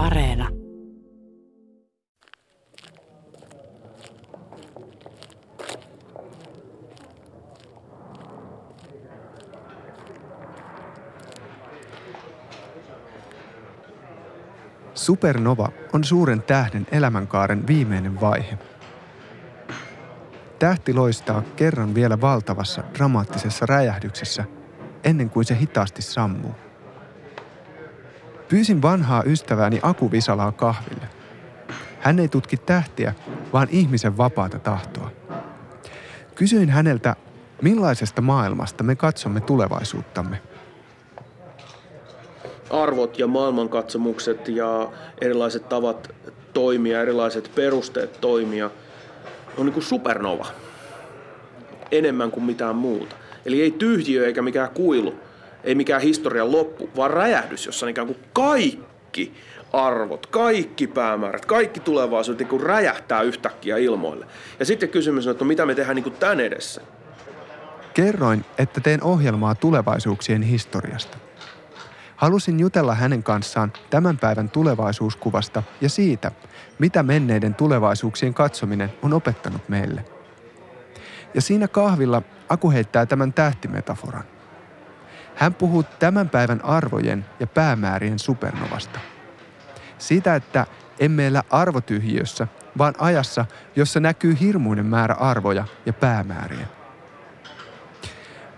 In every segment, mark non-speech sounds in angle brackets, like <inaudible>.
Areena. Supernova on suuren tähden elämänkaaren viimeinen vaihe. Tähti loistaa kerran vielä valtavassa dramaattisessa räjähdyksessä ennen kuin se hitaasti sammuu. Pyysin vanhaa ystävääni Aku Visalaa kahville. Hän ei tutki tähtiä, vaan ihmisen vapaata tahtoa. Kysyin häneltä, millaisesta maailmasta me katsomme tulevaisuuttamme. Arvot ja maailmankatsomukset ja erilaiset tavat toimia, erilaiset perusteet toimia on niin kuin supernova. Enemmän kuin mitään muuta. Eli ei tyhjiö eikä mikään kuilu, ei mikään historian loppu, vaan räjähdys, jossa ikään kuin kaikki arvot, kaikki päämäärät, kaikki tulevaisuudet niin kuin räjähtää yhtäkkiä ilmoille. Ja sitten kysymys on, että no mitä me tehdään niin kuin tämän edessä. Kerroin, että teen ohjelmaa tulevaisuuksien historiasta. Halusin jutella hänen kanssaan tämän päivän tulevaisuuskuvasta ja siitä, mitä menneiden tulevaisuuksien katsominen on opettanut meille. Ja siinä kahvilla Aku heittää tämän tähtimetaforan. Hän puhuu tämän päivän arvojen ja päämäärien supernovasta. Siitä, että emme elä arvotyhjiössä, vaan ajassa, jossa näkyy hirmuinen määrä arvoja ja päämääriä.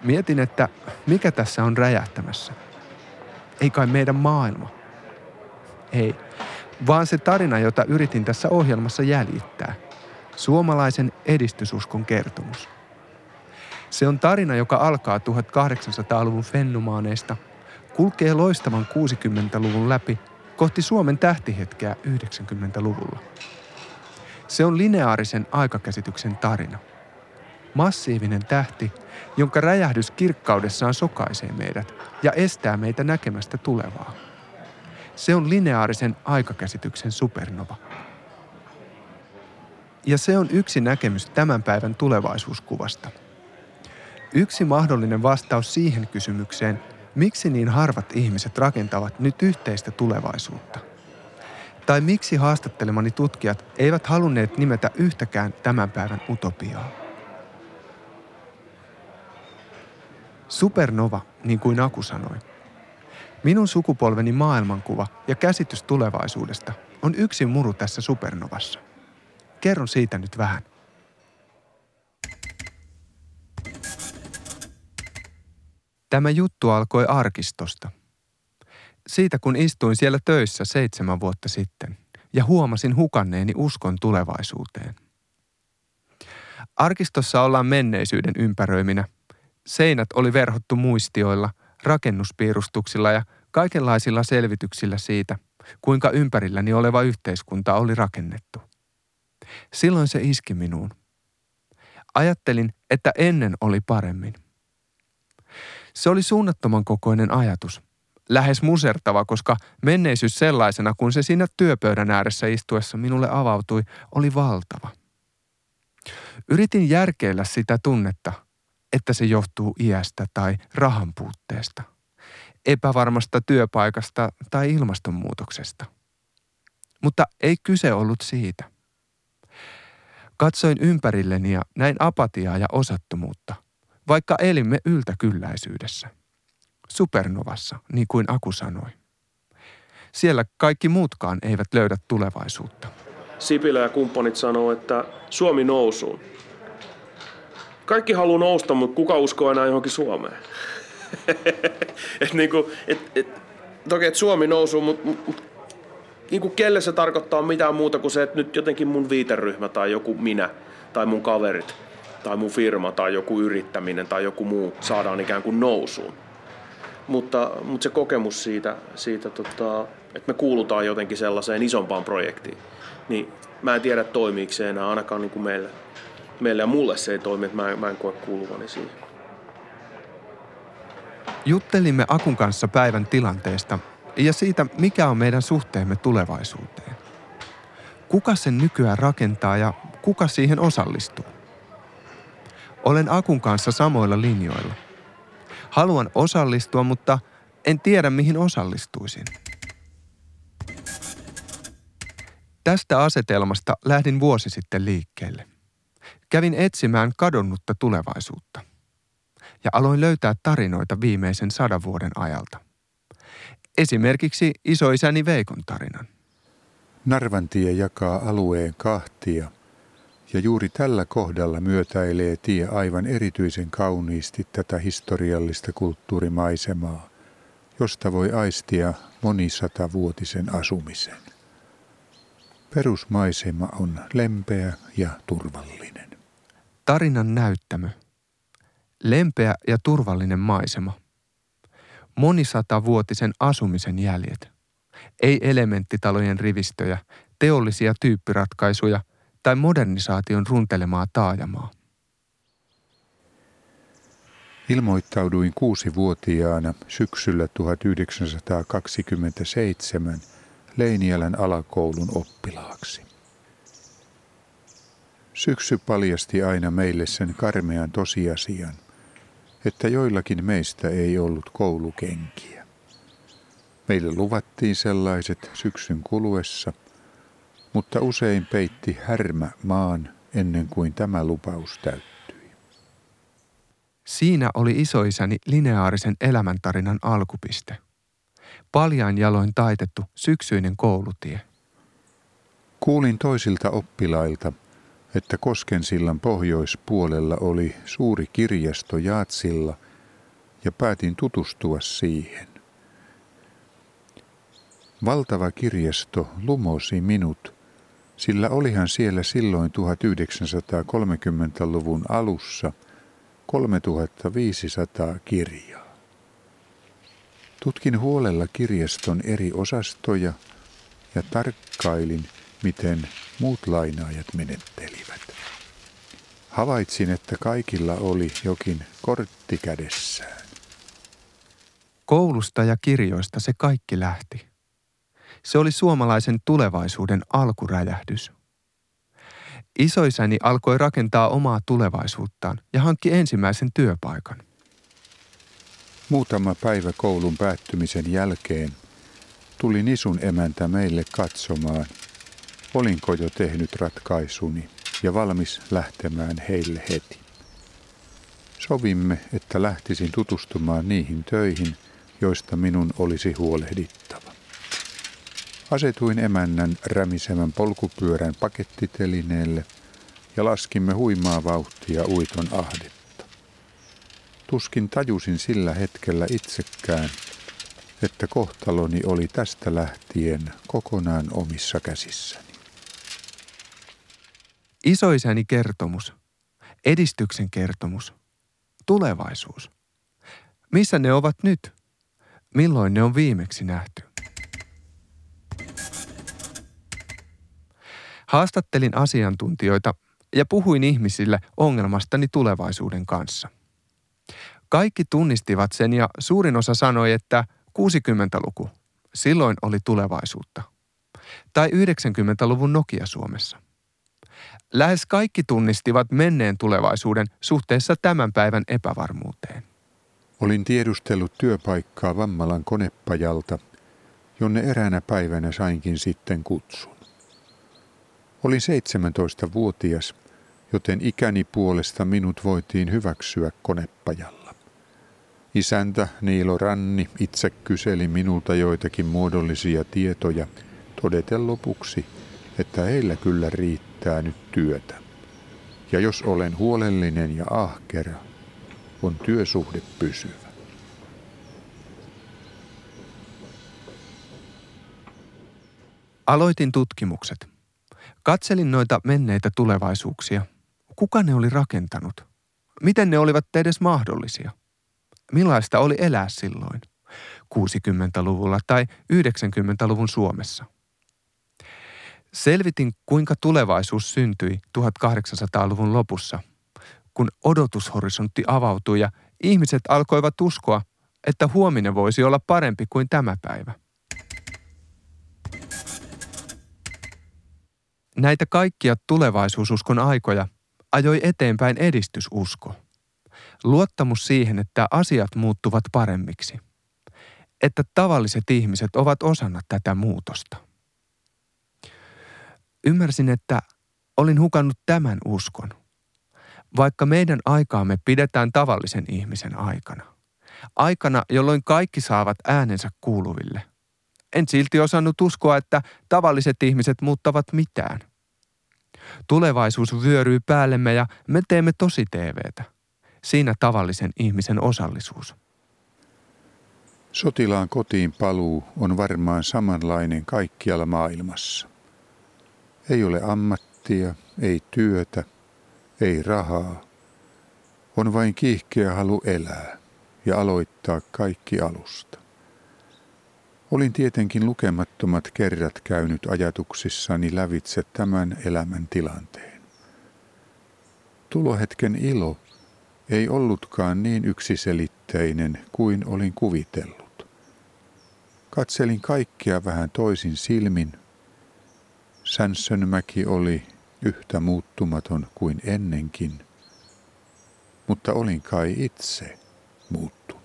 Mietin, että mikä tässä on räjähtämässä. Ei kai meidän maailma. Ei, vaan se tarina, jota yritin tässä ohjelmassa jäljittää. Suomalaisen edistysuskon kertomus. Se on tarina, joka alkaa 1800-luvun fennumaaneista, kulkee loistavan 60-luvun läpi kohti Suomen tähtihetkeä 90-luvulla. Se on lineaarisen aikakäsityksen tarina. Massiivinen tähti, jonka räjähdys kirkkaudessaan sokaisee meidät ja estää meitä näkemästä tulevaa. Se on lineaarisen aikakäsityksen supernova. Ja se on yksi näkemys tämän päivän tulevaisuuskuvasta. Yksi mahdollinen vastaus siihen kysymykseen, miksi niin harvat ihmiset rakentavat nyt yhteistä tulevaisuutta. Tai miksi haastattelemani tutkijat eivät halunneet nimetä yhtäkään tämän päivän utopiaa. Supernova, niin kuin Aku sanoi. Minun sukupolveni maailmankuva ja käsitys tulevaisuudesta on yksi muru tässä supernovassa. Kerron siitä nyt vähän. Tämä juttu alkoi arkistosta. Siitä kun istuin siellä töissä seitsemän vuotta sitten ja huomasin hukanneeni uskon tulevaisuuteen. Arkistossa ollaan menneisyyden ympäröiminä. Seinät oli verhottu muistioilla, rakennuspiirustuksilla ja kaikenlaisilla selvityksillä siitä, kuinka ympärilläni oleva yhteiskunta oli rakennettu. Silloin se iski minuun. Ajattelin, että ennen oli paremmin. Se oli suunnattoman kokoinen ajatus. Lähes musertava, koska menneisyys sellaisena, kun se siinä työpöydän ääressä istuessa minulle avautui, oli valtava. Yritin järkeillä sitä tunnetta, että se johtuu iästä tai rahan puutteesta, epävarmasta työpaikasta tai ilmastonmuutoksesta. Mutta ei kyse ollut siitä. Katsoin ympärilleni ja näin apatiaa ja osattomuutta – vaikka elimme yltäkylläisyydessä. Supernovassa, niin kuin Aku sanoi. Siellä kaikki muutkaan eivät löydä tulevaisuutta. Sipilä ja kumppanit sanoo, että Suomi nousuun. Kaikki haluaa nousta, mutta kuka uskoo enää johonkin Suomeen? <laughs> et niinku, et, et, toki, että Suomi nousuu, mutta mut, mut, niinku kelle se tarkoittaa mitään muuta kuin se, että nyt jotenkin mun viiteryhmä tai joku minä tai mun kaverit – tai mun firma tai joku yrittäminen tai joku muu saadaan ikään kuin nousuun. Mutta, mutta se kokemus siitä, siitä tota, että me kuulutaan jotenkin sellaiseen isompaan projektiin, niin mä en tiedä toimiiko se enää ainakaan niin kuin meille. Meille ja mulle se ei toimi, että mä en, mä en koe kuuluvani siihen. Juttelimme Akun kanssa päivän tilanteesta ja siitä, mikä on meidän suhteemme tulevaisuuteen. Kuka sen nykyään rakentaa ja kuka siihen osallistuu? Olen Akun kanssa samoilla linjoilla. Haluan osallistua, mutta en tiedä mihin osallistuisin. Tästä asetelmasta lähdin vuosi sitten liikkeelle. Kävin etsimään kadonnutta tulevaisuutta. Ja aloin löytää tarinoita viimeisen sadan vuoden ajalta. Esimerkiksi isoisäni Veikon tarinan. Narvantie jakaa alueen kahtia – ja juuri tällä kohdalla myötäilee tie aivan erityisen kauniisti tätä historiallista kulttuurimaisemaa, josta voi aistia monisatavuotisen asumisen. Perusmaisema on lempeä ja turvallinen. Tarinan näyttämö. Lempeä ja turvallinen maisema. Monisatavuotisen asumisen jäljet. Ei elementtitalojen rivistöjä, teollisia tyyppiratkaisuja – tai modernisaation runtelemaa taajamaa. Ilmoittauduin kuusi-vuotiaana syksyllä 1927 Leiniälän alakoulun oppilaaksi. Syksy paljasti aina meille sen karmean tosiasian, että joillakin meistä ei ollut koulukenkiä. Meille luvattiin sellaiset syksyn kuluessa, mutta usein peitti härmä maan ennen kuin tämä lupaus täyttyi. Siinä oli isoisäni lineaarisen elämäntarinan alkupiste. Paljain jaloin taitettu syksyinen koulutie. Kuulin toisilta oppilailta, että Koskensillan pohjoispuolella oli suuri kirjasto Jaatsilla ja päätin tutustua siihen. Valtava kirjasto lumosi minut sillä olihan siellä silloin 1930-luvun alussa 3500 kirjaa. Tutkin huolella kirjaston eri osastoja ja tarkkailin, miten muut lainaajat menettelivät. Havaitsin, että kaikilla oli jokin kortti kädessään. Koulusta ja kirjoista se kaikki lähti. Se oli suomalaisen tulevaisuuden alkuräjähdys. Isoisäni alkoi rakentaa omaa tulevaisuuttaan ja hankki ensimmäisen työpaikan. Muutama päivä koulun päättymisen jälkeen tuli Nisun emäntä meille katsomaan, olinko jo tehnyt ratkaisuni ja valmis lähtemään heille heti. Sovimme, että lähtisin tutustumaan niihin töihin, joista minun olisi huolehdittava. Asetuin emännän rämisemän polkupyörän pakettitelineelle ja laskimme huimaa vauhtia uiton ahdetta. Tuskin tajusin sillä hetkellä itsekään, että kohtaloni oli tästä lähtien kokonaan omissa käsissäni. Isoisäni kertomus, edistyksen kertomus, tulevaisuus. Missä ne ovat nyt? Milloin ne on viimeksi nähty? Haastattelin asiantuntijoita ja puhuin ihmisille ongelmastani tulevaisuuden kanssa. Kaikki tunnistivat sen ja suurin osa sanoi, että 60-luku, silloin oli tulevaisuutta. Tai 90-luvun Nokia Suomessa. Lähes kaikki tunnistivat menneen tulevaisuuden suhteessa tämän päivän epävarmuuteen. Olin tiedustellut työpaikkaa Vammalan konepajalta, jonne eräänä päivänä sainkin sitten kutsun. Olin 17-vuotias, joten ikäni puolesta minut voitiin hyväksyä konepajalla. Isäntä Niilo Ranni itse kyseli minulta joitakin muodollisia tietoja, todeten lopuksi, että heillä kyllä riittää nyt työtä. Ja jos olen huolellinen ja ahkera, on työsuhde pysyvä. Aloitin tutkimukset. Katselin noita menneitä tulevaisuuksia. Kuka ne oli rakentanut? Miten ne olivat edes mahdollisia? Millaista oli elää silloin? 60-luvulla tai 90-luvun Suomessa. Selvitin, kuinka tulevaisuus syntyi 1800-luvun lopussa, kun odotushorisontti avautui ja ihmiset alkoivat uskoa, että huominen voisi olla parempi kuin tämä päivä. Näitä kaikkia tulevaisuususkon aikoja ajoi eteenpäin edistysusko. Luottamus siihen, että asiat muuttuvat paremmiksi. Että tavalliset ihmiset ovat osana tätä muutosta. Ymmärsin, että olin hukannut tämän uskon. Vaikka meidän aikaamme pidetään tavallisen ihmisen aikana. Aikana, jolloin kaikki saavat äänensä kuuluville. En silti osannut uskoa, että tavalliset ihmiset muuttavat mitään. Tulevaisuus vyöryy päällemme ja me teemme tosi TVtä. Siinä tavallisen ihmisen osallisuus. Sotilaan kotiin paluu on varmaan samanlainen kaikkialla maailmassa. Ei ole ammattia, ei työtä, ei rahaa. On vain kiihkeä halu elää ja aloittaa kaikki alusta. Olin tietenkin lukemattomat kerrat käynyt ajatuksissani lävitse tämän elämän tilanteen. Tulohetken ilo ei ollutkaan niin yksiselitteinen kuin olin kuvitellut. Katselin kaikkea vähän toisin silmin. Sänssönmäki oli yhtä muuttumaton kuin ennenkin, mutta olin kai itse muuttunut.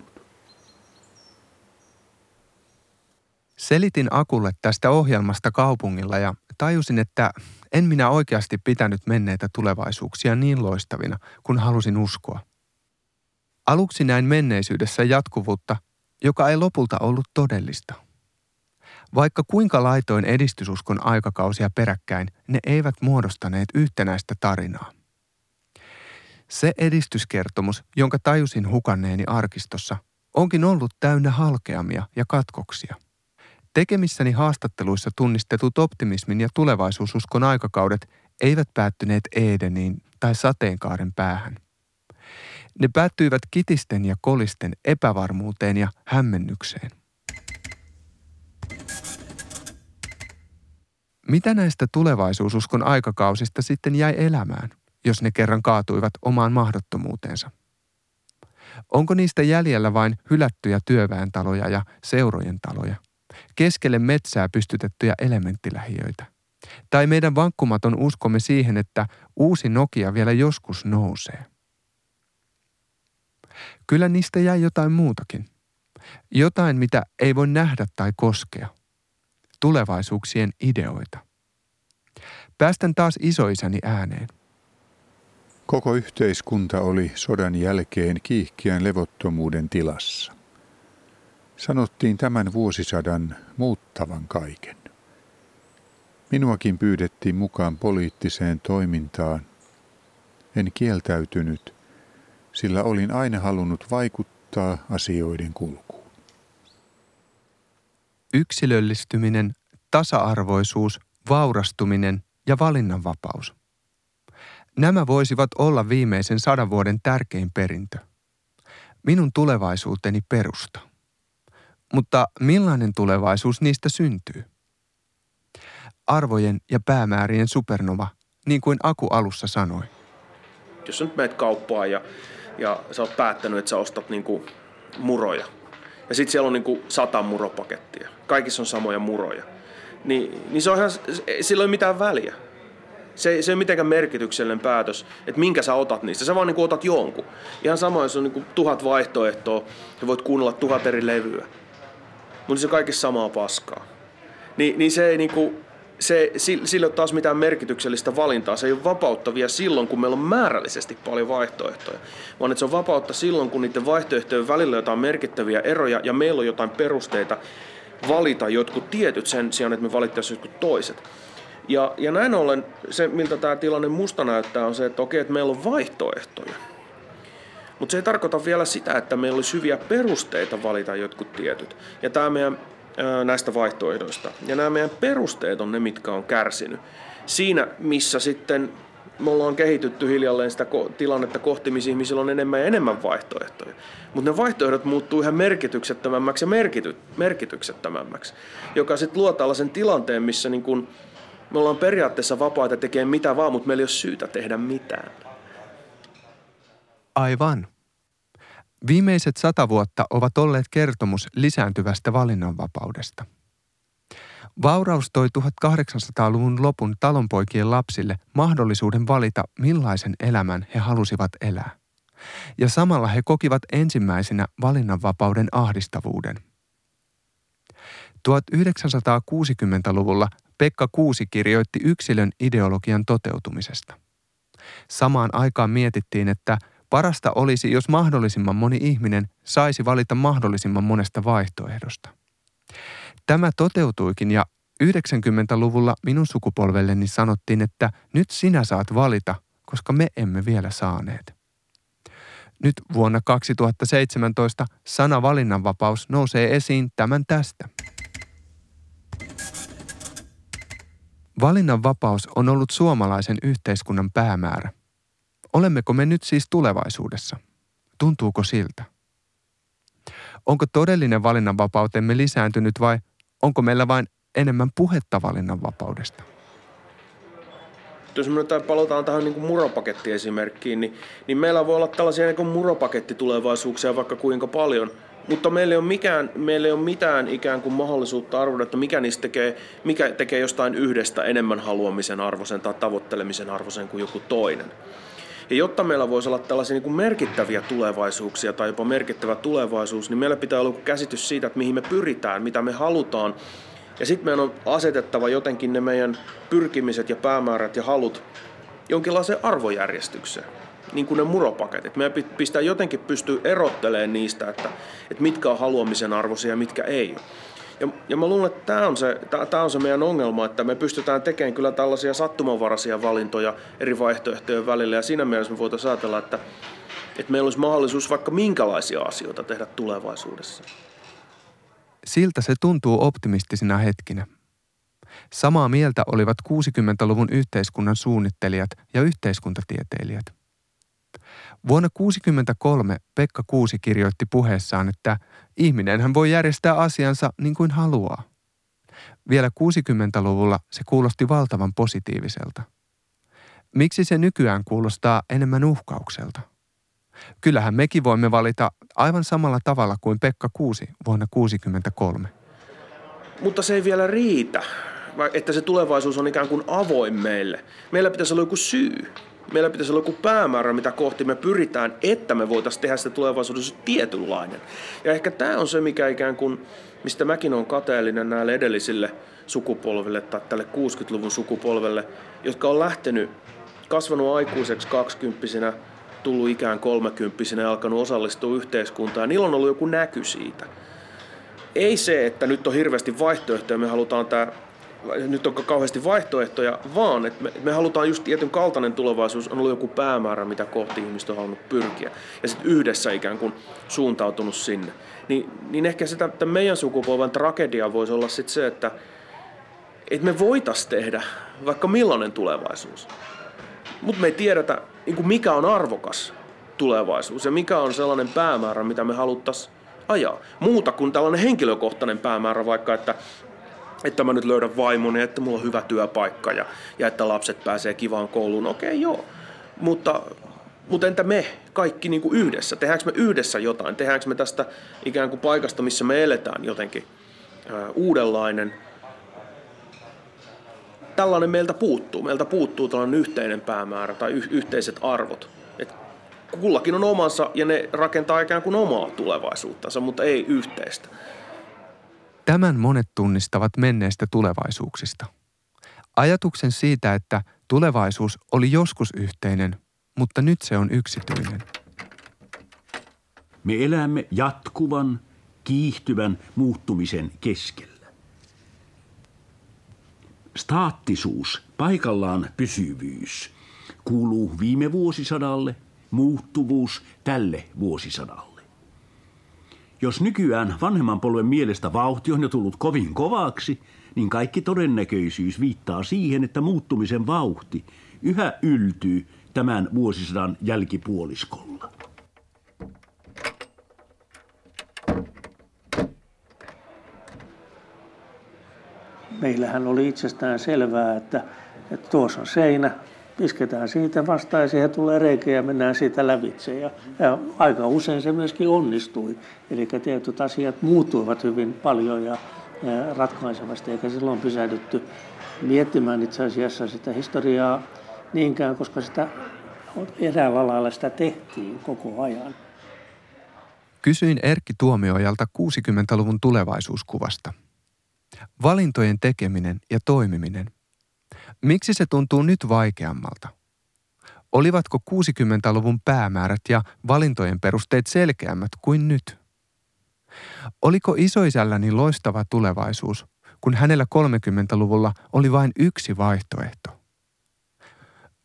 Selitin Akulle tästä ohjelmasta kaupungilla ja tajusin, että en minä oikeasti pitänyt menneitä tulevaisuuksia niin loistavina, kun halusin uskoa. Aluksi näin menneisyydessä jatkuvuutta, joka ei lopulta ollut todellista. Vaikka kuinka laitoin edistysuskon aikakausia peräkkäin, ne eivät muodostaneet yhtenäistä tarinaa. Se edistyskertomus, jonka tajusin hukanneeni arkistossa, onkin ollut täynnä halkeamia ja katkoksia – Tekemissäni haastatteluissa tunnistetut optimismin ja tulevaisuususkon aikakaudet eivät päättyneet Edeniin tai sateenkaaren päähän. Ne päättyivät kitisten ja kolisten epävarmuuteen ja hämmennykseen. Mitä näistä tulevaisuususkon aikakausista sitten jäi elämään, jos ne kerran kaatuivat omaan mahdottomuuteensa? Onko niistä jäljellä vain hylättyjä työväentaloja ja seurojen taloja? Keskelle metsää pystytettyjä elementtilähiöitä. Tai meidän vankkumaton uskomme siihen, että uusi Nokia vielä joskus nousee. Kyllä niistä jäi jotain muutakin. Jotain, mitä ei voi nähdä tai koskea. Tulevaisuuksien ideoita. Päästän taas isoisäni ääneen. Koko yhteiskunta oli sodan jälkeen kiihkeän levottomuuden tilassa. Sanottiin tämän vuosisadan muuttavan kaiken. Minuakin pyydettiin mukaan poliittiseen toimintaan. En kieltäytynyt, sillä olin aina halunnut vaikuttaa asioiden kulkuun. Yksilöllistyminen, tasa-arvoisuus, vaurastuminen ja valinnanvapaus. Nämä voisivat olla viimeisen sadan vuoden tärkein perintö. Minun tulevaisuuteni perusta. Mutta millainen tulevaisuus niistä syntyy? Arvojen ja päämäärien supernova, niin kuin Aku alussa sanoi. Jos sä nyt meet kauppaan ja, ja sä oot päättänyt, että sä ostat niinku muroja. Ja sit siellä on niinku sata muropakettia. Kaikissa on samoja muroja. Niin, niin se on ihan, sillä ei ole mitään väliä. Se, se ei ole mitenkään merkityksellinen päätös, että minkä sä otat niistä. Sä vaan niin otat jonkun. Ihan sama, jos on niin tuhat vaihtoehtoa ja voit kuunnella tuhat eri levyä mutta se on kaikissa samaa paskaa. Ni, niin se ei niinku, se, sillä ei ole taas mitään merkityksellistä valintaa. Se ei ole vapauttavia silloin, kun meillä on määrällisesti paljon vaihtoehtoja, vaan että se on vapautta silloin, kun niiden vaihtoehtojen välillä on jotain merkittäviä eroja ja meillä on jotain perusteita valita jotkut tietyt sen sijaan, että me valittaisiin jotkut toiset. Ja, ja näin ollen se, miltä tämä tilanne musta näyttää, on se, että okei, että meillä on vaihtoehtoja. Mutta se ei tarkoita vielä sitä, että meillä olisi hyviä perusteita valita jotkut tietyt. Ja tämä meidän näistä vaihtoehdoista. Ja nämä meidän perusteet on ne, mitkä on kärsinyt. Siinä, missä sitten me ollaan kehitytty hiljalleen sitä tilannetta kohti, missä ihmisillä on enemmän ja enemmän vaihtoehtoja. Mutta ne vaihtoehdot muuttuu ihan merkityksettömämmäksi ja merkity, merkityksettömämmäksi, joka sitten luo tällaisen tilanteen, missä niin kun me ollaan periaatteessa vapaita tekemään mitä vaan, mutta meillä ei ole syytä tehdä mitään. Aivan. Viimeiset sata vuotta ovat olleet kertomus lisääntyvästä valinnanvapaudesta. Vauraus toi 1800-luvun lopun talonpoikien lapsille mahdollisuuden valita, millaisen elämän he halusivat elää. Ja samalla he kokivat ensimmäisenä valinnanvapauden ahdistavuuden. 1960-luvulla Pekka Kuusi kirjoitti yksilön ideologian toteutumisesta. Samaan aikaan mietittiin, että parasta olisi, jos mahdollisimman moni ihminen saisi valita mahdollisimman monesta vaihtoehdosta. Tämä toteutuikin ja 90-luvulla minun sukupolvelleni sanottiin, että nyt sinä saat valita, koska me emme vielä saaneet. Nyt vuonna 2017 sana valinnanvapaus nousee esiin tämän tästä. Valinnanvapaus on ollut suomalaisen yhteiskunnan päämäärä. Olemmeko me nyt siis tulevaisuudessa? Tuntuuko siltä? Onko todellinen valinnanvapautemme lisääntynyt vai onko meillä vain enemmän puhetta valinnanvapaudesta? jos me nyt palataan tähän niin muropakettiesimerkkiin, niin, niin meillä voi olla tällaisia niin muropakettitulevaisuuksia vaikka kuinka paljon, mutta meillä ei, ole mikään, meillä ei ole mitään ikään kuin mahdollisuutta arvoida, että mikä niistä tekee, mikä tekee jostain yhdestä enemmän haluamisen arvoisen tai tavoittelemisen arvoisen kuin joku toinen. Ja jotta meillä voisi olla tällaisia niin kuin merkittäviä tulevaisuuksia tai jopa merkittävä tulevaisuus, niin meillä pitää olla käsitys siitä, että mihin me pyritään, mitä me halutaan ja sitten meidän on asetettava jotenkin ne meidän pyrkimiset ja päämäärät ja halut jonkinlaiseen arvojärjestykseen, niin kuin ne muropaketit. Meidän pitää jotenkin pystyä erottelemaan niistä, että, että mitkä on haluamisen arvoisia ja mitkä ei ole. Ja, ja mä luulen, että tämä on, se, on se meidän ongelma, että me pystytään tekemään kyllä tällaisia sattumanvaraisia valintoja eri vaihtoehtojen välillä. Ja siinä mielessä me voitaisiin ajatella, että, että meillä olisi mahdollisuus vaikka minkälaisia asioita tehdä tulevaisuudessa. Siltä se tuntuu optimistisina hetkinä. Samaa mieltä olivat 60-luvun yhteiskunnan suunnittelijat ja yhteiskuntatieteilijät. Vuonna 1963 Pekka Kuusi kirjoitti puheessaan, että ihminenhän voi järjestää asiansa niin kuin haluaa. Vielä 60-luvulla se kuulosti valtavan positiiviselta. Miksi se nykyään kuulostaa enemmän uhkaukselta? Kyllähän mekin voimme valita aivan samalla tavalla kuin Pekka Kuusi vuonna 1963. Mutta se ei vielä riitä, että se tulevaisuus on ikään kuin avoin meille. Meillä pitäisi olla joku syy. Meillä pitäisi olla joku päämäärä, mitä kohti me pyritään, että me voitaisiin tehdä sitä tulevaisuudessa tietynlainen. Ja ehkä tämä on se, mikä ikään kuin, mistä mäkin olen kateellinen näille edellisille sukupolville tai tälle 60-luvun sukupolvelle, jotka on lähtenyt, kasvanut aikuiseksi kaksikymppisenä, tullut ikään kolmekymppisenä ja alkanut osallistua yhteiskuntaan, niillä on ollut joku näky siitä. Ei se, että nyt on hirveästi vaihtoehtoja, me halutaan tämä nyt on kauheasti vaihtoehtoja, vaan että me, me halutaan just tietyn kaltainen tulevaisuus, on ollut joku päämäärä, mitä kohti ihmiset on halunnut pyrkiä. Ja sitten yhdessä ikään kuin suuntautunut sinne. Niin, niin ehkä sitä meidän sukupolven tragedia voisi olla sitten se, että, että me voitaisiin tehdä vaikka millainen tulevaisuus. Mutta me ei tiedetä, niin mikä on arvokas tulevaisuus ja mikä on sellainen päämäärä, mitä me haluttaisiin ajaa. Muuta kuin tällainen henkilökohtainen päämäärä, vaikka että, että mä nyt löydän vaimoni, että mulla on hyvä työpaikka ja, ja että lapset pääsee kivaan kouluun. Okei, okay, joo. Mutta, mutta entä me kaikki niin kuin yhdessä? Tehdäänkö me yhdessä jotain? Tehdäänkö me tästä ikään kuin paikasta, missä me eletään jotenkin ää, uudenlainen – tällainen meiltä puuttuu. Meiltä puuttuu tällainen yhteinen päämäärä tai y- yhteiset arvot. Et kullakin on omansa ja ne rakentaa ikään kuin omaa tulevaisuuttansa, mutta ei yhteistä. Tämän monet tunnistavat menneistä tulevaisuuksista. Ajatuksen siitä, että tulevaisuus oli joskus yhteinen, mutta nyt se on yksityinen. Me elämme jatkuvan, kiihtyvän muuttumisen keskellä. Staattisuus, paikallaan pysyvyys, kuuluu viime vuosisadalle, muuttuvuus tälle vuosisadalle. Jos nykyään vanhemman polven mielestä vauhti on jo tullut kovin kovaksi, niin kaikki todennäköisyys viittaa siihen, että muuttumisen vauhti yhä yltyy tämän vuosisadan jälkipuoliskolla. meillähän oli itsestään selvää, että, että tuossa on seinä, isketään siitä vastaan ja siihen tulee reikä ja mennään siitä lävitse. Ja, ja aika usein se myöskin onnistui. Eli tietyt asiat muuttuivat hyvin paljon ja, ja ratkaisevasti, eikä silloin pysähdytty miettimään itse asiassa sitä historiaa niinkään, koska sitä eräällä lailla sitä tehtiin koko ajan. Kysyin Erkki Tuomiojalta 60-luvun tulevaisuuskuvasta – Valintojen tekeminen ja toimiminen. Miksi se tuntuu nyt vaikeammalta? Olivatko 60-luvun päämäärät ja valintojen perusteet selkeämmät kuin nyt? Oliko isoisälläni loistava tulevaisuus, kun hänellä 30-luvulla oli vain yksi vaihtoehto?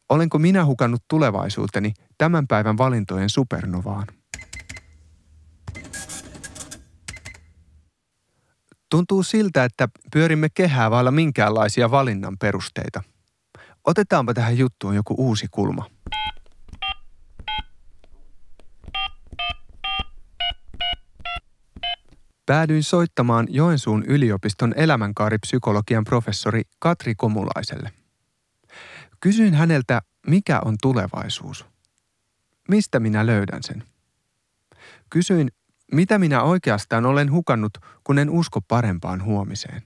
Olenko minä hukannut tulevaisuuteni tämän päivän valintojen supernovaan? Tuntuu siltä, että pyörimme kehää vailla minkäänlaisia valinnan perusteita. Otetaanpa tähän juttuun joku uusi kulma. Päädyin soittamaan Joensuun yliopiston elämänkaaripsykologian professori Katri Komulaiselle. Kysyin häneltä, mikä on tulevaisuus. Mistä minä löydän sen? Kysyin, mitä minä oikeastaan olen hukannut, kun en usko parempaan huomiseen.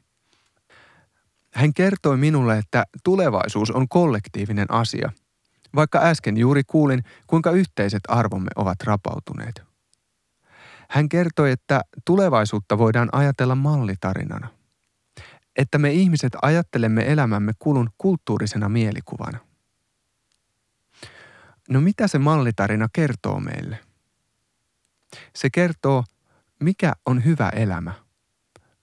Hän kertoi minulle, että tulevaisuus on kollektiivinen asia, vaikka äsken juuri kuulin, kuinka yhteiset arvomme ovat rapautuneet. Hän kertoi, että tulevaisuutta voidaan ajatella mallitarinana. Että me ihmiset ajattelemme elämämme kulun kulttuurisena mielikuvana. No mitä se mallitarina kertoo meille? Se kertoo, mikä on hyvä elämä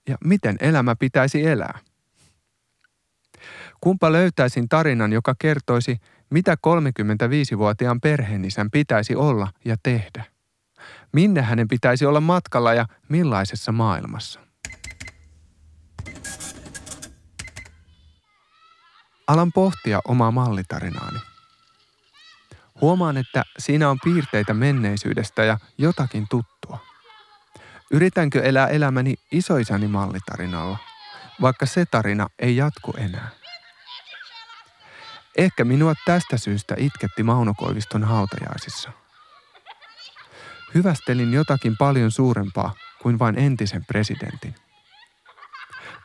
ja miten elämä pitäisi elää. Kumpa löytäisin tarinan, joka kertoisi, mitä 35-vuotiaan perheenisän pitäisi olla ja tehdä? Minne hänen pitäisi olla matkalla ja millaisessa maailmassa? Alan pohtia omaa mallitarinaani. Huomaan, että siinä on piirteitä menneisyydestä ja jotakin tuttua. Yritänkö elää elämäni isoisäni mallitarinalla, vaikka se tarina ei jatku enää? Ehkä minua tästä syystä itketti Mauno Koiviston hautajaisissa. Hyvästelin jotakin paljon suurempaa kuin vain entisen presidentin.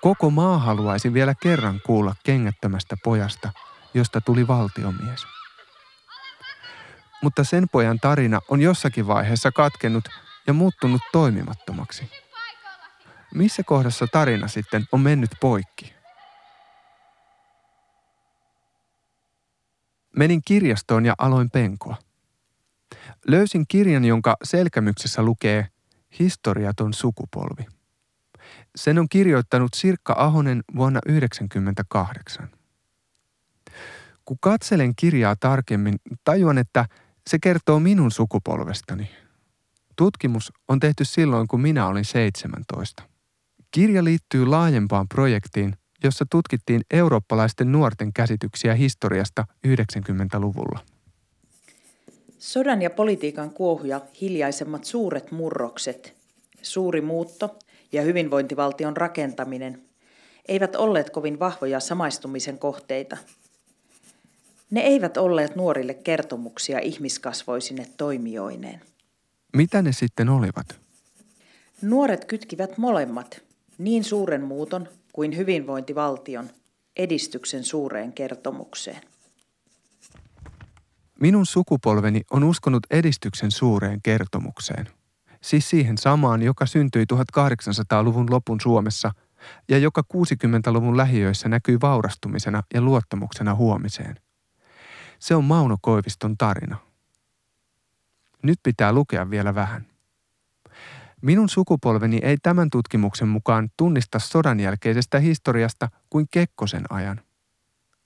Koko maa haluaisi vielä kerran kuulla kengättömästä pojasta, josta tuli valtiomies. Mutta sen pojan tarina on jossakin vaiheessa katkennut ja muuttunut toimimattomaksi. Missä kohdassa tarina sitten on mennyt poikki? Menin kirjastoon ja aloin penkoa. Löysin kirjan, jonka selkämyksessä lukee Historiaton sukupolvi. Sen on kirjoittanut Sirkka Ahonen vuonna 1998. Kun katselen kirjaa tarkemmin, tajuan, että se kertoo minun sukupolvestani. Tutkimus on tehty silloin, kun minä olin 17. Kirja liittyy laajempaan projektiin, jossa tutkittiin eurooppalaisten nuorten käsityksiä historiasta 90-luvulla. Sodan ja politiikan kuohuja hiljaisemmat suuret murrokset, suuri muutto ja hyvinvointivaltion rakentaminen eivät olleet kovin vahvoja samaistumisen kohteita. Ne eivät olleet nuorille kertomuksia ihmiskasvoisine toimijoineen. Mitä ne sitten olivat? Nuoret kytkivät molemmat, niin suuren muuton kuin hyvinvointivaltion, edistyksen suureen kertomukseen. Minun sukupolveni on uskonut edistyksen suureen kertomukseen. Siis siihen samaan, joka syntyi 1800-luvun lopun Suomessa ja joka 60-luvun lähiöissä näkyy vaurastumisena ja luottamuksena huomiseen. Se on Mauno Koiviston tarina. Nyt pitää lukea vielä vähän. Minun sukupolveni ei tämän tutkimuksen mukaan tunnista sodan jälkeisestä historiasta kuin Kekkosen ajan.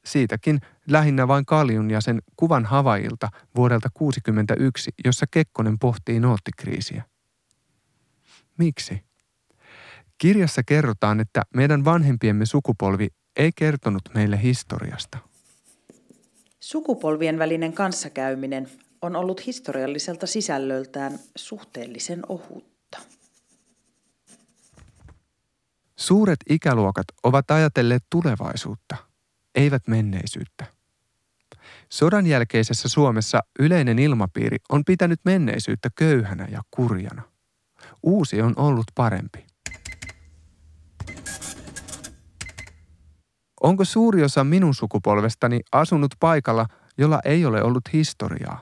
Siitäkin lähinnä vain Kaljun ja sen kuvan havailta vuodelta 1961, jossa Kekkonen pohtii noottikriisiä. Miksi? Kirjassa kerrotaan, että meidän vanhempiemme sukupolvi ei kertonut meille historiasta. Sukupolvien välinen kanssakäyminen on ollut historialliselta sisällöltään suhteellisen ohutta. Suuret ikäluokat ovat ajatelleet tulevaisuutta, eivät menneisyyttä. Sodan jälkeisessä Suomessa yleinen ilmapiiri on pitänyt menneisyyttä köyhänä ja kurjana. Uusi on ollut parempi. Onko suuri osa minun sukupolvestani asunut paikalla, jolla ei ole ollut historiaa?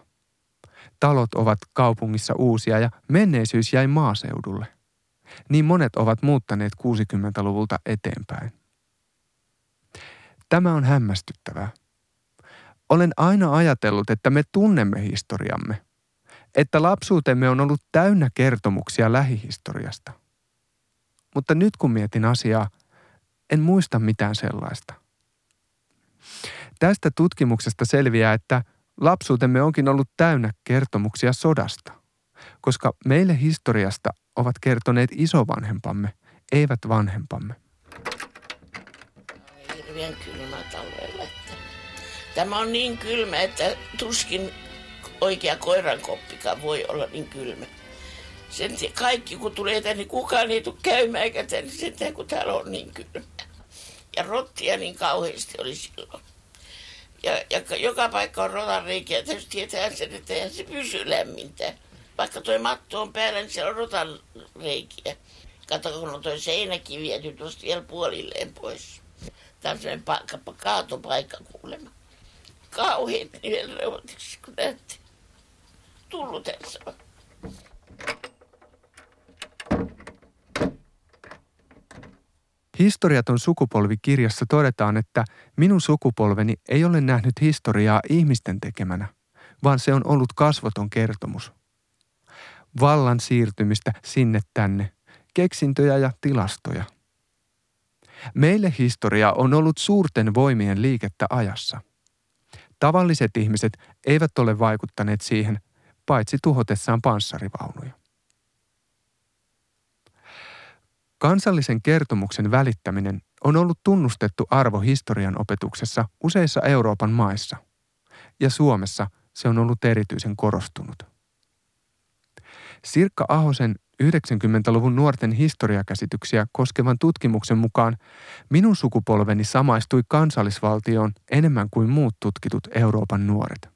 Talot ovat kaupungissa uusia ja menneisyys jäi maaseudulle. Niin monet ovat muuttaneet 60-luvulta eteenpäin. Tämä on hämmästyttävää. Olen aina ajatellut, että me tunnemme historiamme, että lapsuutemme on ollut täynnä kertomuksia lähihistoriasta. Mutta nyt kun mietin asiaa, en muista mitään sellaista. Tästä tutkimuksesta selviää, että lapsuutemme onkin ollut täynnä kertomuksia sodasta, koska meille historiasta ovat kertoneet isovanhempamme, eivät vanhempamme. Hirveän kylmä talvella. Tämä on niin kylmä, että tuskin oikea koirankoppikaan voi olla niin kylmä. Sen kaikki kun tulee tänne, kukaan ei tule käymään eikä tänne sen kun täällä on niin kylmä. Ja rottia niin kauheasti oli silloin. Ja, ja joka paikka on rotan reikiä. Tietysti tietää sen, että eihän se pysy lämmintä. Vaikka tuo matto on päällä, niin siellä on rotan reikiä. Kato, kun on tuo seinäkin viety tuosta vielä puolilleen pois. Tämä on sellainen paikka, kaatopaikka kuulemma. Kauhean vielä reumotiksi, kun näette. Tullut tässä on. Historiaton sukupolvi kirjassa todetaan, että minun sukupolveni ei ole nähnyt historiaa ihmisten tekemänä, vaan se on ollut kasvoton kertomus. Vallan siirtymistä sinne tänne, keksintöjä ja tilastoja. Meille historia on ollut suurten voimien liikettä ajassa. Tavalliset ihmiset eivät ole vaikuttaneet siihen, paitsi tuhotessaan panssarivaunuja. Kansallisen kertomuksen välittäminen on ollut tunnustettu arvo historian opetuksessa useissa Euroopan maissa, ja Suomessa se on ollut erityisen korostunut. Sirkka Ahosen 90-luvun nuorten historiakäsityksiä koskevan tutkimuksen mukaan minun sukupolveni samaistui kansallisvaltioon enemmän kuin muut tutkitut Euroopan nuoret.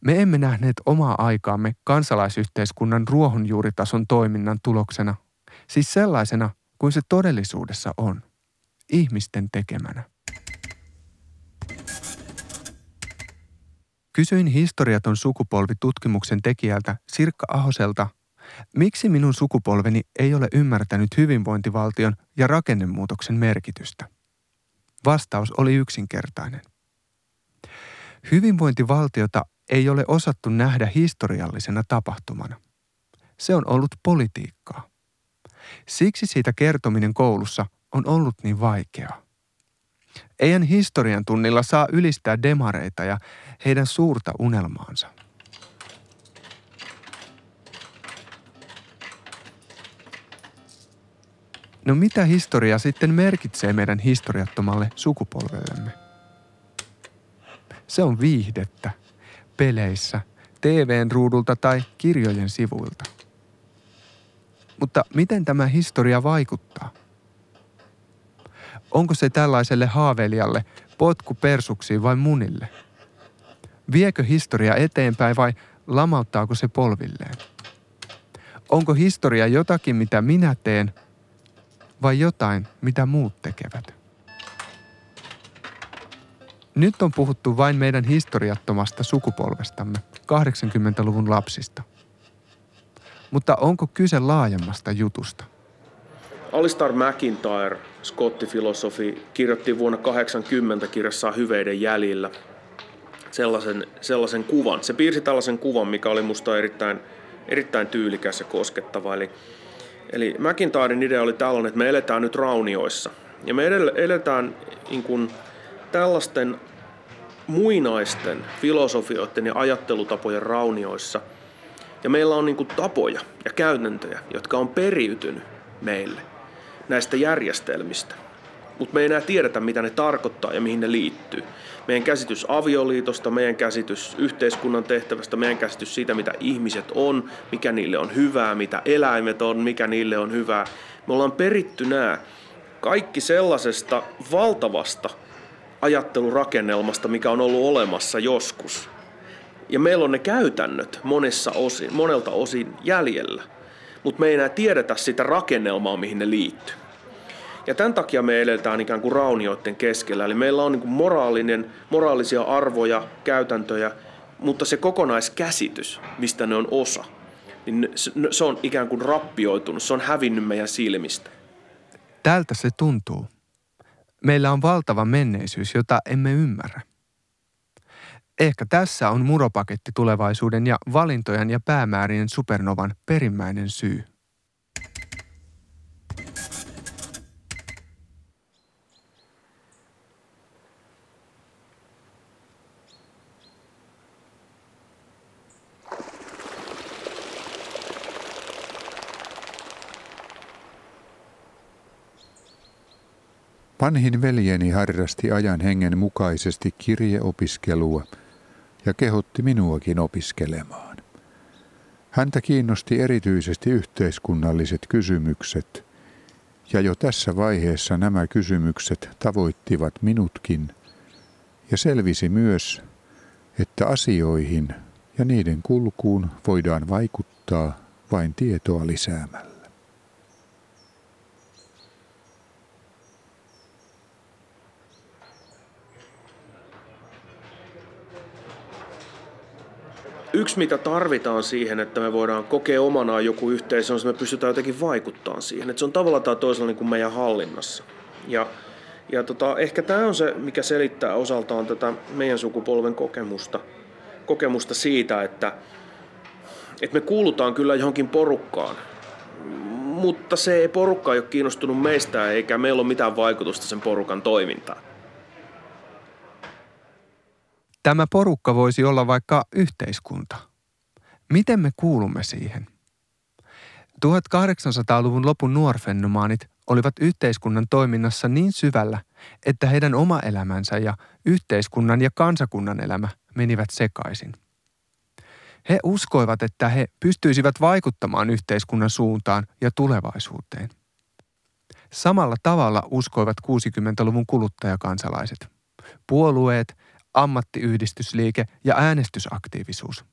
Me emme nähneet omaa aikaamme kansalaisyhteiskunnan ruohonjuuritason toiminnan tuloksena Siis sellaisena kuin se todellisuudessa on, ihmisten tekemänä. Kysyin historiaton sukupolvi tutkimuksen tekijältä Sirkka Ahoselta, miksi minun sukupolveni ei ole ymmärtänyt hyvinvointivaltion ja rakennemuutoksen merkitystä. Vastaus oli yksinkertainen. Hyvinvointivaltiota ei ole osattu nähdä historiallisena tapahtumana. Se on ollut politiikkaa. Siksi siitä kertominen koulussa on ollut niin vaikeaa. Eihän historian tunnilla saa ylistää demareita ja heidän suurta unelmaansa. No mitä historia sitten merkitsee meidän historiattomalle sukupolvellemme? Se on viihdettä, peleissä, TVn ruudulta tai kirjojen sivuilta – mutta miten tämä historia vaikuttaa? Onko se tällaiselle haaveilijalle potku persuksiin vai munille? Viekö historia eteenpäin vai lamauttaako se polvilleen? Onko historia jotakin, mitä minä teen, vai jotain, mitä muut tekevät? Nyt on puhuttu vain meidän historiattomasta sukupolvestamme, 80-luvun lapsista. Mutta onko kyse laajemmasta jutusta? Alistar McIntyre, skottifilosofi, kirjoitti vuonna 80 kirjassaan Hyveiden jäljillä sellaisen, sellaisen kuvan. Se piirsi tällaisen kuvan, mikä oli musta erittäin, erittäin tyylikäs ja koskettava. Eli, eli McIntyren idea oli tällainen, että me eletään nyt raunioissa. Ja me eletään niin kuin, tällaisten muinaisten filosofioiden ja ajattelutapojen raunioissa – ja meillä on niin tapoja ja käytäntöjä, jotka on periytynyt meille näistä järjestelmistä. Mutta me ei enää tiedetä, mitä ne tarkoittaa ja mihin ne liittyy. Meidän käsitys avioliitosta, meidän käsitys yhteiskunnan tehtävästä, meidän käsitys siitä, mitä ihmiset on, mikä niille on hyvää, mitä eläimet on, mikä niille on hyvää. Me ollaan peritty nämä kaikki sellaisesta valtavasta ajattelurakennelmasta, mikä on ollut olemassa joskus – ja meillä on ne käytännöt monessa osin, monelta osin jäljellä, mutta me ei enää tiedetä sitä rakennelmaa, mihin ne liittyy. Ja tämän takia me eletään ikään kuin raunioiden keskellä. Eli meillä on niin kuin moraalinen, moraalisia arvoja, käytäntöjä, mutta se kokonaiskäsitys, mistä ne on osa, niin se on ikään kuin rappioitunut, se on hävinnyt meidän silmistä. Tältä se tuntuu. Meillä on valtava menneisyys, jota emme ymmärrä. Ehkä tässä on muropaketti tulevaisuuden ja valintojen ja päämäärien supernovan perimmäinen syy. Vanhin veljeni harrasti ajan hengen mukaisesti kirjeopiskelua ja kehotti minuakin opiskelemaan. Häntä kiinnosti erityisesti yhteiskunnalliset kysymykset, ja jo tässä vaiheessa nämä kysymykset tavoittivat minutkin, ja selvisi myös, että asioihin ja niiden kulkuun voidaan vaikuttaa vain tietoa lisäämällä. Yksi, mitä tarvitaan siihen, että me voidaan kokea omanaan joku yhteisö, on se, että me pystytään jotenkin vaikuttamaan siihen. Että se on tavallaan tai toisella niin kuin meidän hallinnassa. Ja, ja tota, ehkä tämä on se, mikä selittää osaltaan tätä meidän sukupolven kokemusta, kokemusta siitä, että, että me kuulutaan kyllä johonkin porukkaan, mutta se porukka ei ole kiinnostunut meistä eikä meillä ole mitään vaikutusta sen porukan toimintaan. Tämä porukka voisi olla vaikka yhteiskunta. Miten me kuulumme siihen? 1800-luvun lopun nuorfennomaanit olivat yhteiskunnan toiminnassa niin syvällä, että heidän oma elämänsä ja yhteiskunnan ja kansakunnan elämä menivät sekaisin. He uskoivat, että he pystyisivät vaikuttamaan yhteiskunnan suuntaan ja tulevaisuuteen. Samalla tavalla uskoivat 60-luvun kuluttajakansalaiset. Puolueet ammattiyhdistysliike ja äänestysaktiivisuus.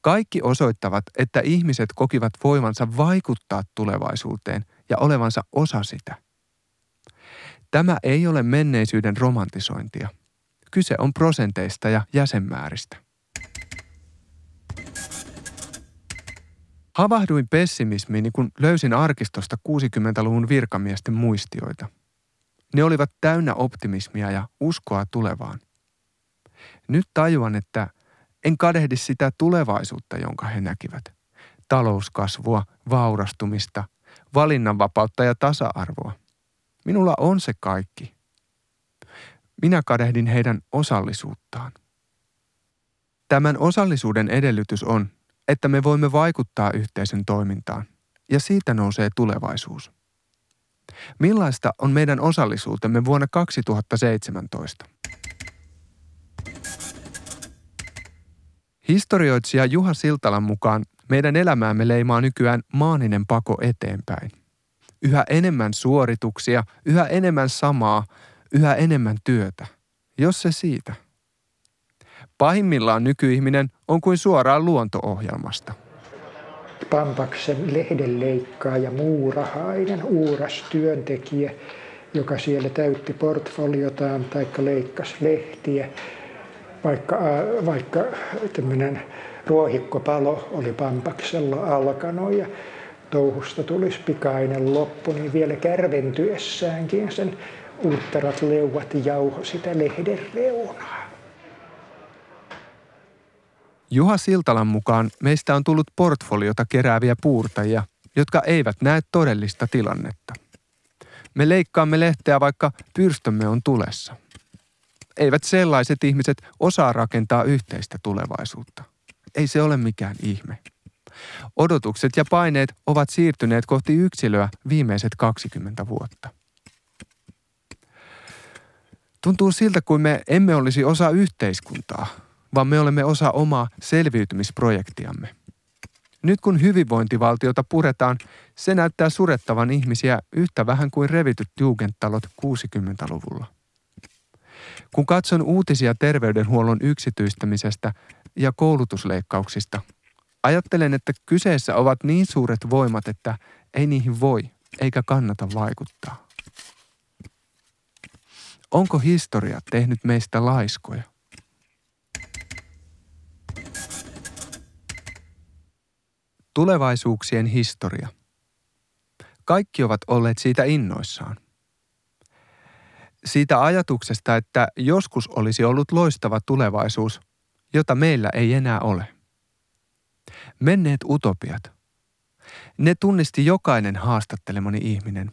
Kaikki osoittavat, että ihmiset kokivat voivansa vaikuttaa tulevaisuuteen ja olevansa osa sitä. Tämä ei ole menneisyyden romantisointia. Kyse on prosenteista ja jäsenmääristä. Havahduin pessimismiin, kun löysin arkistosta 60-luvun virkamiesten muistioita. Ne olivat täynnä optimismia ja uskoa tulevaan. Nyt tajuan, että en kadehdi sitä tulevaisuutta, jonka he näkivät. Talouskasvua, vaurastumista, valinnanvapautta ja tasa-arvoa. Minulla on se kaikki. Minä kadehdin heidän osallisuuttaan. Tämän osallisuuden edellytys on, että me voimme vaikuttaa yhteisön toimintaan, ja siitä nousee tulevaisuus. Millaista on meidän osallisuutemme vuonna 2017? Historioitsija Juha Siltalan mukaan meidän elämäämme leimaa nykyään maaninen pako eteenpäin. Yhä enemmän suorituksia, yhä enemmän samaa, yhä enemmän työtä. Jos se siitä. Pahimmillaan nykyihminen on kuin suoraan luonto-ohjelmasta. Pampaksen lehdenleikkaaja, muurahainen, uuras työntekijä, joka siellä täytti portfoliotaan tai leikkasi lehtiä vaikka, vaikka tämmöinen ruohikkopalo oli Pampaksella alkanut ja touhusta tulisi pikainen loppu, niin vielä kärventyessäänkin sen uutterat leuat jauho sitä lehden reunaa. Juha Siltalan mukaan meistä on tullut portfoliota kerääviä puurtajia, jotka eivät näe todellista tilannetta. Me leikkaamme lehteä, vaikka pyrstömme on tulessa eivät sellaiset ihmiset osaa rakentaa yhteistä tulevaisuutta. Ei se ole mikään ihme. Odotukset ja paineet ovat siirtyneet kohti yksilöä viimeiset 20 vuotta. Tuntuu siltä, kuin me emme olisi osa yhteiskuntaa, vaan me olemme osa omaa selviytymisprojektiamme. Nyt kun hyvinvointivaltiota puretaan, se näyttää surettavan ihmisiä yhtä vähän kuin revityt jugendtalot 60-luvulla. Kun katson uutisia terveydenhuollon yksityistämisestä ja koulutusleikkauksista, ajattelen, että kyseessä ovat niin suuret voimat, että ei niihin voi eikä kannata vaikuttaa. Onko historia tehnyt meistä laiskoja? Tulevaisuuksien historia. Kaikki ovat olleet siitä innoissaan. Siitä ajatuksesta, että joskus olisi ollut loistava tulevaisuus, jota meillä ei enää ole. Menneet utopiat. Ne tunnisti jokainen haastattelemani ihminen.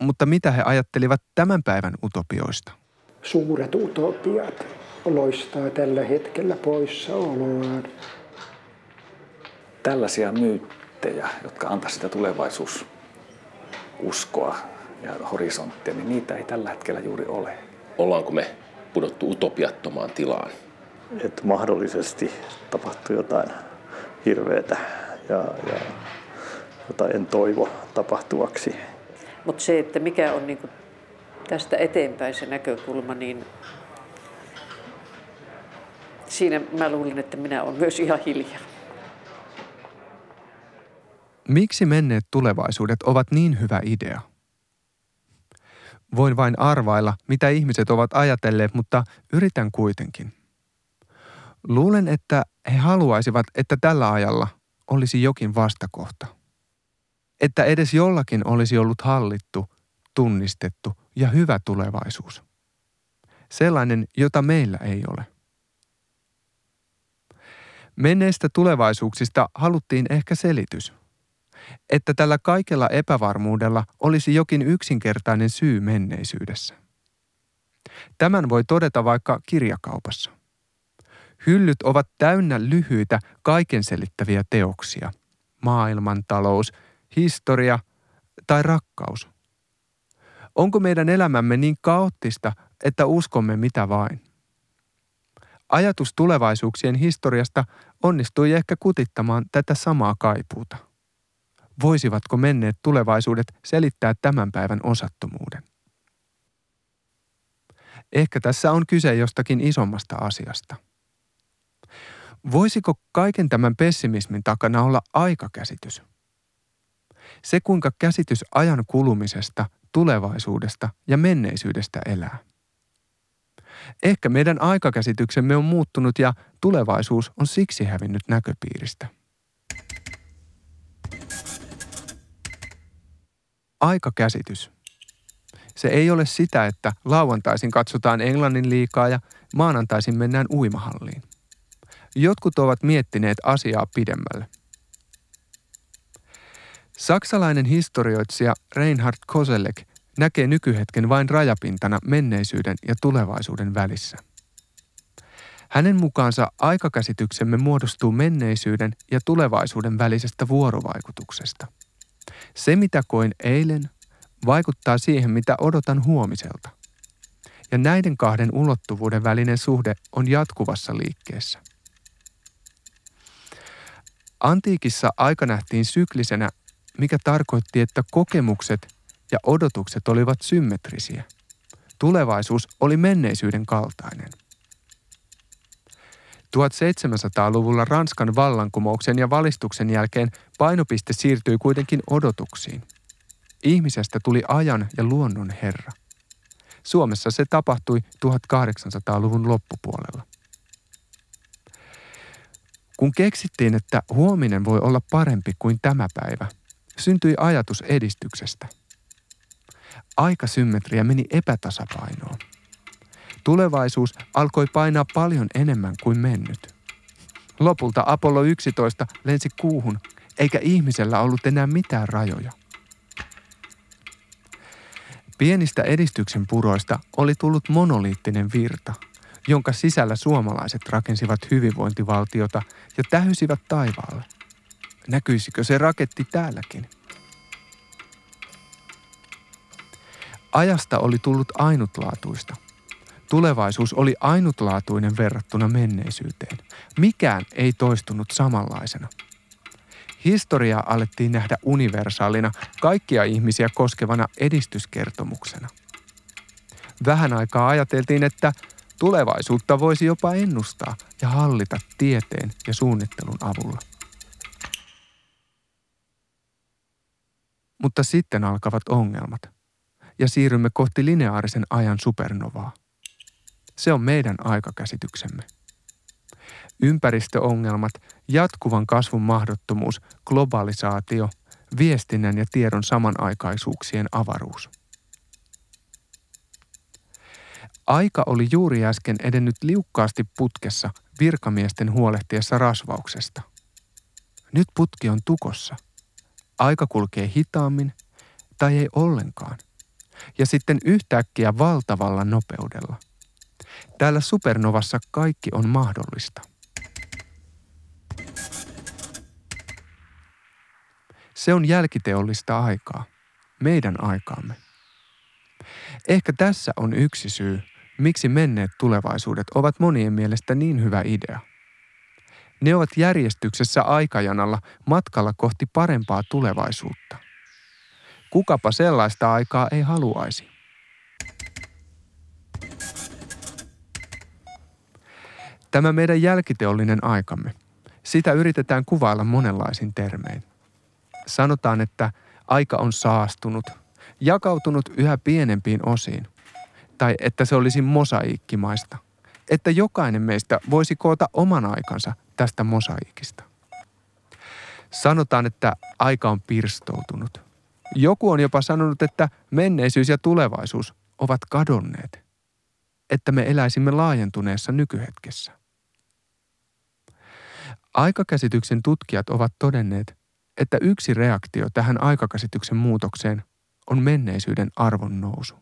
Mutta mitä he ajattelivat tämän päivän utopioista? Suuret utopiat loistaa tällä hetkellä poissaoloaan. Tällaisia myyttejä, jotka antaa sitä tulevaisuususkoa ja horisonttia, niin niitä ei tällä hetkellä juuri ole. Ollaanko me pudottu utopiattomaan tilaan? Että mahdollisesti tapahtuu jotain hirveätä ja, ja jota en toivo tapahtuvaksi. Mutta se, että mikä on niinku tästä eteenpäin se näkökulma, niin siinä mä luulin, että minä olen myös ihan hiljaa. Miksi menneet tulevaisuudet ovat niin hyvä idea? Voin vain arvailla, mitä ihmiset ovat ajatelleet, mutta yritän kuitenkin. Luulen, että he haluaisivat, että tällä ajalla olisi jokin vastakohta. Että edes jollakin olisi ollut hallittu, tunnistettu ja hyvä tulevaisuus. Sellainen, jota meillä ei ole. Menneistä tulevaisuuksista haluttiin ehkä selitys. Että tällä kaikella epävarmuudella olisi jokin yksinkertainen syy menneisyydessä. Tämän voi todeta vaikka kirjakaupassa. Hyllyt ovat täynnä lyhyitä, kaiken selittäviä teoksia. Maailmantalous, historia tai rakkaus. Onko meidän elämämme niin kaoottista, että uskomme mitä vain? Ajatus tulevaisuuksien historiasta onnistui ehkä kutittamaan tätä samaa kaipuuta. Voisivatko menneet tulevaisuudet selittää tämän päivän osattomuuden? Ehkä tässä on kyse jostakin isommasta asiasta. Voisiko kaiken tämän pessimismin takana olla aikakäsitys? Se, kuinka käsitys ajan kulumisesta, tulevaisuudesta ja menneisyydestä elää. Ehkä meidän aikakäsityksemme on muuttunut ja tulevaisuus on siksi hävinnyt näköpiiristä. Aikakäsitys. Se ei ole sitä, että lauantaisin katsotaan Englannin liikaa ja maanantaisin mennään uimahalliin. Jotkut ovat miettineet asiaa pidemmälle. Saksalainen historioitsija Reinhard Koselleck näkee nykyhetken vain rajapintana menneisyyden ja tulevaisuuden välissä. Hänen mukaansa aikakäsityksemme muodostuu menneisyyden ja tulevaisuuden välisestä vuorovaikutuksesta. Se, mitä koin eilen, vaikuttaa siihen, mitä odotan huomiselta. Ja näiden kahden ulottuvuuden välinen suhde on jatkuvassa liikkeessä. Antiikissa aika nähtiin syklisenä, mikä tarkoitti, että kokemukset ja odotukset olivat symmetrisiä. Tulevaisuus oli menneisyyden kaltainen. 1700-luvulla Ranskan vallankumouksen ja valistuksen jälkeen painopiste siirtyi kuitenkin odotuksiin. Ihmisestä tuli ajan ja luonnon herra. Suomessa se tapahtui 1800-luvun loppupuolella. Kun keksittiin, että huominen voi olla parempi kuin tämä päivä, syntyi ajatus edistyksestä – aikasymmetria meni epätasapainoon. Tulevaisuus alkoi painaa paljon enemmän kuin mennyt. Lopulta Apollo 11 lensi kuuhun, eikä ihmisellä ollut enää mitään rajoja. Pienistä edistyksen puroista oli tullut monoliittinen virta, jonka sisällä suomalaiset rakensivat hyvinvointivaltiota ja tähysivät taivaalle. Näkyisikö se raketti täälläkin? Ajasta oli tullut ainutlaatuista. Tulevaisuus oli ainutlaatuinen verrattuna menneisyyteen. Mikään ei toistunut samanlaisena. Historiaa alettiin nähdä universaalina, kaikkia ihmisiä koskevana edistyskertomuksena. Vähän aikaa ajateltiin, että tulevaisuutta voisi jopa ennustaa ja hallita tieteen ja suunnittelun avulla. Mutta sitten alkavat ongelmat – ja siirrymme kohti lineaarisen ajan supernovaa. Se on meidän aikakäsityksemme. Ympäristöongelmat, jatkuvan kasvun mahdottomuus, globalisaatio, viestinnän ja tiedon samanaikaisuuksien avaruus. Aika oli juuri äsken edennyt liukkaasti putkessa virkamiesten huolehtiessa rasvauksesta. Nyt putki on tukossa. Aika kulkee hitaammin tai ei ollenkaan. Ja sitten yhtäkkiä valtavalla nopeudella. Täällä supernovassa kaikki on mahdollista. Se on jälkiteollista aikaa, meidän aikaamme. Ehkä tässä on yksi syy, miksi menneet tulevaisuudet ovat monien mielestä niin hyvä idea. Ne ovat järjestyksessä aikajanalla matkalla kohti parempaa tulevaisuutta. Kukapa sellaista aikaa ei haluaisi? Tämä meidän jälkiteollinen aikamme, sitä yritetään kuvailla monenlaisin termein. Sanotaan, että aika on saastunut, jakautunut yhä pienempiin osiin, tai että se olisi mosaiikkimaista, että jokainen meistä voisi koota oman aikansa tästä mosaiikista. Sanotaan, että aika on pirstoutunut. Joku on jopa sanonut, että menneisyys ja tulevaisuus ovat kadonneet, että me eläisimme laajentuneessa nykyhetkessä. Aikakäsityksen tutkijat ovat todenneet, että yksi reaktio tähän aikakäsityksen muutokseen on menneisyyden arvon nousu.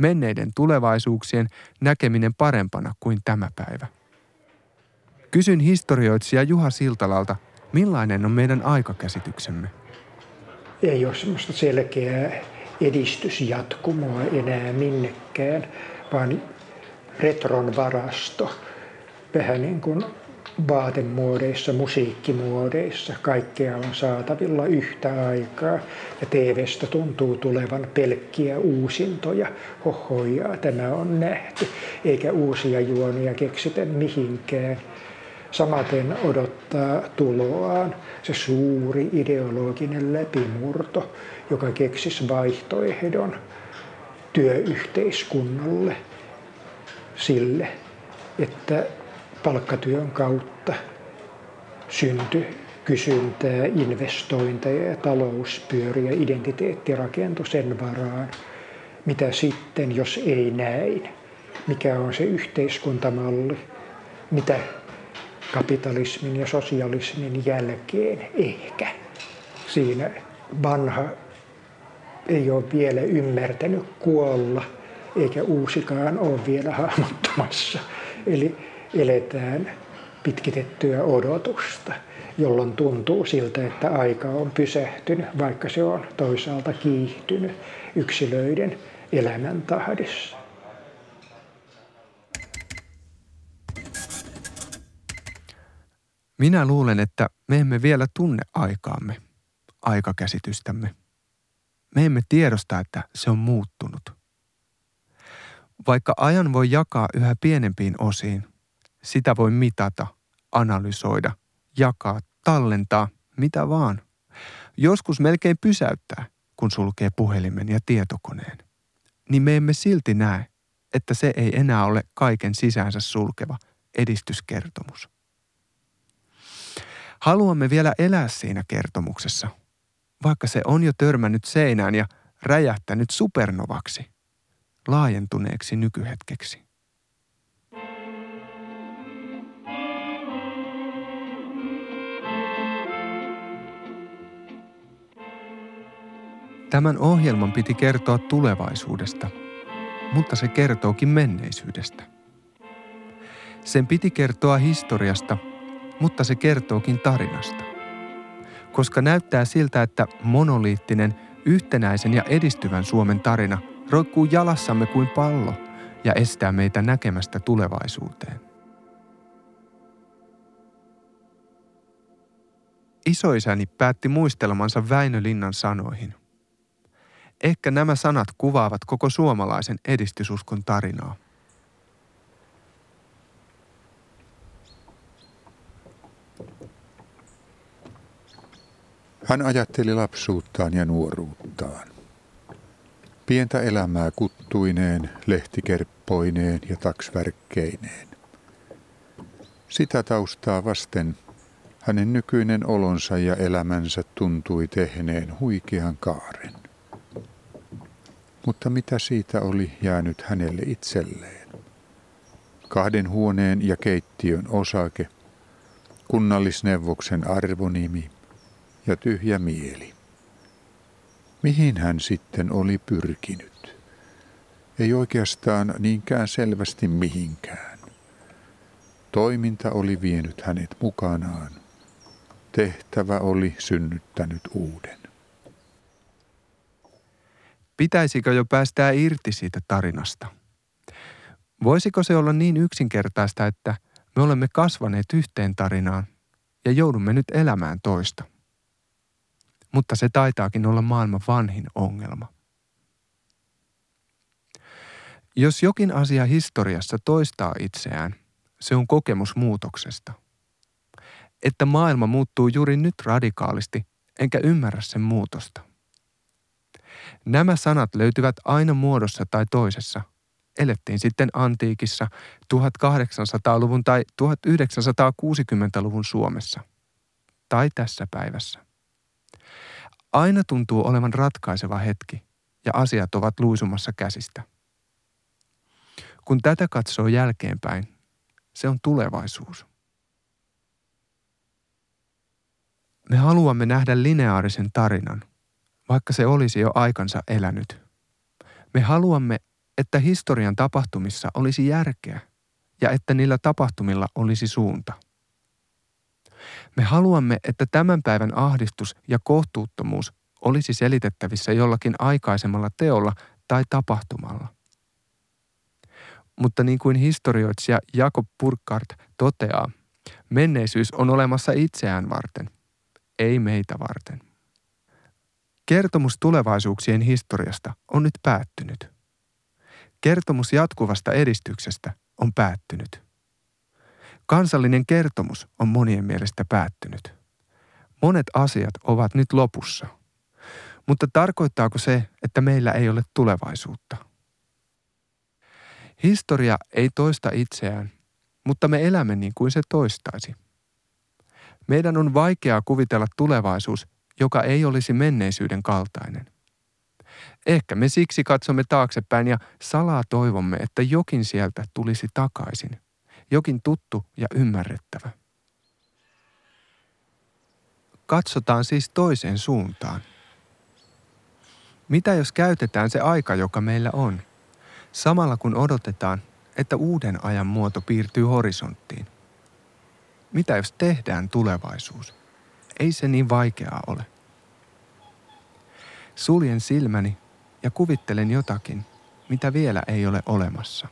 Menneiden tulevaisuuksien näkeminen parempana kuin tämä päivä. Kysyn historioitsija Juha Siltalalta, millainen on meidän aikakäsityksemme? Ei ole semmoista selkeää edistysjatkumoa enää minnekään, vaan retron varasto. Vähän niin kuin vaatemuodeissa, musiikkimuodeissa, kaikkea on saatavilla yhtä aikaa. Ja TVstä tuntuu tulevan pelkkiä uusintoja. Hohojaa, tämä on nähty. Eikä uusia juonia keksitä mihinkään. Samaten odottaa tuloaan se suuri ideologinen läpimurto, joka keksisi vaihtoehdon työyhteiskunnalle sille, että palkkatyön kautta syntyi kysyntää, investointeja ja talouspyöriä, identiteetti rakentui sen varaan. Mitä sitten, jos ei näin? Mikä on se yhteiskuntamalli? Mitä kapitalismin ja sosialismin jälkeen ehkä? Siinä vanha ei ole vielä ymmärtänyt kuolla, eikä uusikaan ole vielä hahmottamassa. Eli eletään pitkitettyä odotusta, jolloin tuntuu siltä, että aika on pysähtynyt, vaikka se on toisaalta kiihtynyt yksilöiden elämäntahdissa. Minä luulen, että me emme vielä tunne aikaamme, aikakäsitystämme. Me emme tiedosta, että se on muuttunut. Vaikka ajan voi jakaa yhä pienempiin osiin, sitä voi mitata, analysoida, jakaa, tallentaa, mitä vaan. Joskus melkein pysäyttää, kun sulkee puhelimen ja tietokoneen. Niin me emme silti näe, että se ei enää ole kaiken sisäänsä sulkeva edistyskertomus. Haluamme vielä elää siinä kertomuksessa, vaikka se on jo törmännyt seinään ja räjähtänyt supernovaksi, laajentuneeksi nykyhetkeksi. Tämän ohjelman piti kertoa tulevaisuudesta, mutta se kertookin menneisyydestä. Sen piti kertoa historiasta, mutta se kertookin tarinasta. Koska näyttää siltä, että monoliittinen, yhtenäisen ja edistyvän Suomen tarina roikkuu jalassamme kuin pallo ja estää meitä näkemästä tulevaisuuteen. Isoisäni päätti muistelmansa Väinö Linnan sanoihin. Ehkä nämä sanat kuvaavat koko suomalaisen edistysuskon tarinaa. Hän ajatteli lapsuuttaan ja nuoruuttaan. Pientä elämää kuttuineen, lehtikerppoineen ja taksvärkkeineen. Sitä taustaa vasten hänen nykyinen olonsa ja elämänsä tuntui tehneen huikean kaaren. Mutta mitä siitä oli jäänyt hänelle itselleen? Kahden huoneen ja keittiön osake, kunnallisneuvoksen arvonimi ja tyhjä mieli. Mihin hän sitten oli pyrkinyt? Ei oikeastaan niinkään selvästi mihinkään. Toiminta oli vienyt hänet mukanaan. Tehtävä oli synnyttänyt uuden. Pitäisikö jo päästää irti siitä tarinasta? Voisiko se olla niin yksinkertaista, että me olemme kasvaneet yhteen tarinaan ja joudumme nyt elämään toista? Mutta se taitaakin olla maailman vanhin ongelma. Jos jokin asia historiassa toistaa itseään, se on kokemus muutoksesta. Että maailma muuttuu juuri nyt radikaalisti, enkä ymmärrä sen muutosta. Nämä sanat löytyvät aina muodossa tai toisessa. Elettiin sitten antiikissa 1800-luvun tai 1960-luvun Suomessa. Tai tässä päivässä. Aina tuntuu olevan ratkaiseva hetki ja asiat ovat luisumassa käsistä. Kun tätä katsoo jälkeenpäin, se on tulevaisuus. Me haluamme nähdä lineaarisen tarinan, vaikka se olisi jo aikansa elänyt. Me haluamme, että historian tapahtumissa olisi järkeä ja että niillä tapahtumilla olisi suunta. Me haluamme, että tämän päivän ahdistus ja kohtuuttomuus olisi selitettävissä jollakin aikaisemmalla teolla tai tapahtumalla. Mutta niin kuin historioitsija Jakob Burkhardt toteaa, menneisyys on olemassa itseään varten, ei meitä varten. Kertomus tulevaisuuksien historiasta on nyt päättynyt. Kertomus jatkuvasta edistyksestä on päättynyt. Kansallinen kertomus on monien mielestä päättynyt. Monet asiat ovat nyt lopussa. Mutta tarkoittaako se, että meillä ei ole tulevaisuutta? Historia ei toista itseään, mutta me elämme niin kuin se toistaisi. Meidän on vaikeaa kuvitella tulevaisuus, joka ei olisi menneisyyden kaltainen. Ehkä me siksi katsomme taaksepäin ja salaa toivomme, että jokin sieltä tulisi takaisin. Jokin tuttu ja ymmärrettävä. Katsotaan siis toiseen suuntaan. Mitä jos käytetään se aika, joka meillä on – samalla kun odotetaan, että uuden ajan muoto piirtyy horisonttiin. Mitä jos tehdään tulevaisuus? Ei se niin vaikeaa ole. Suljen silmäni ja kuvittelen jotakin, mitä vielä ei ole olemassa.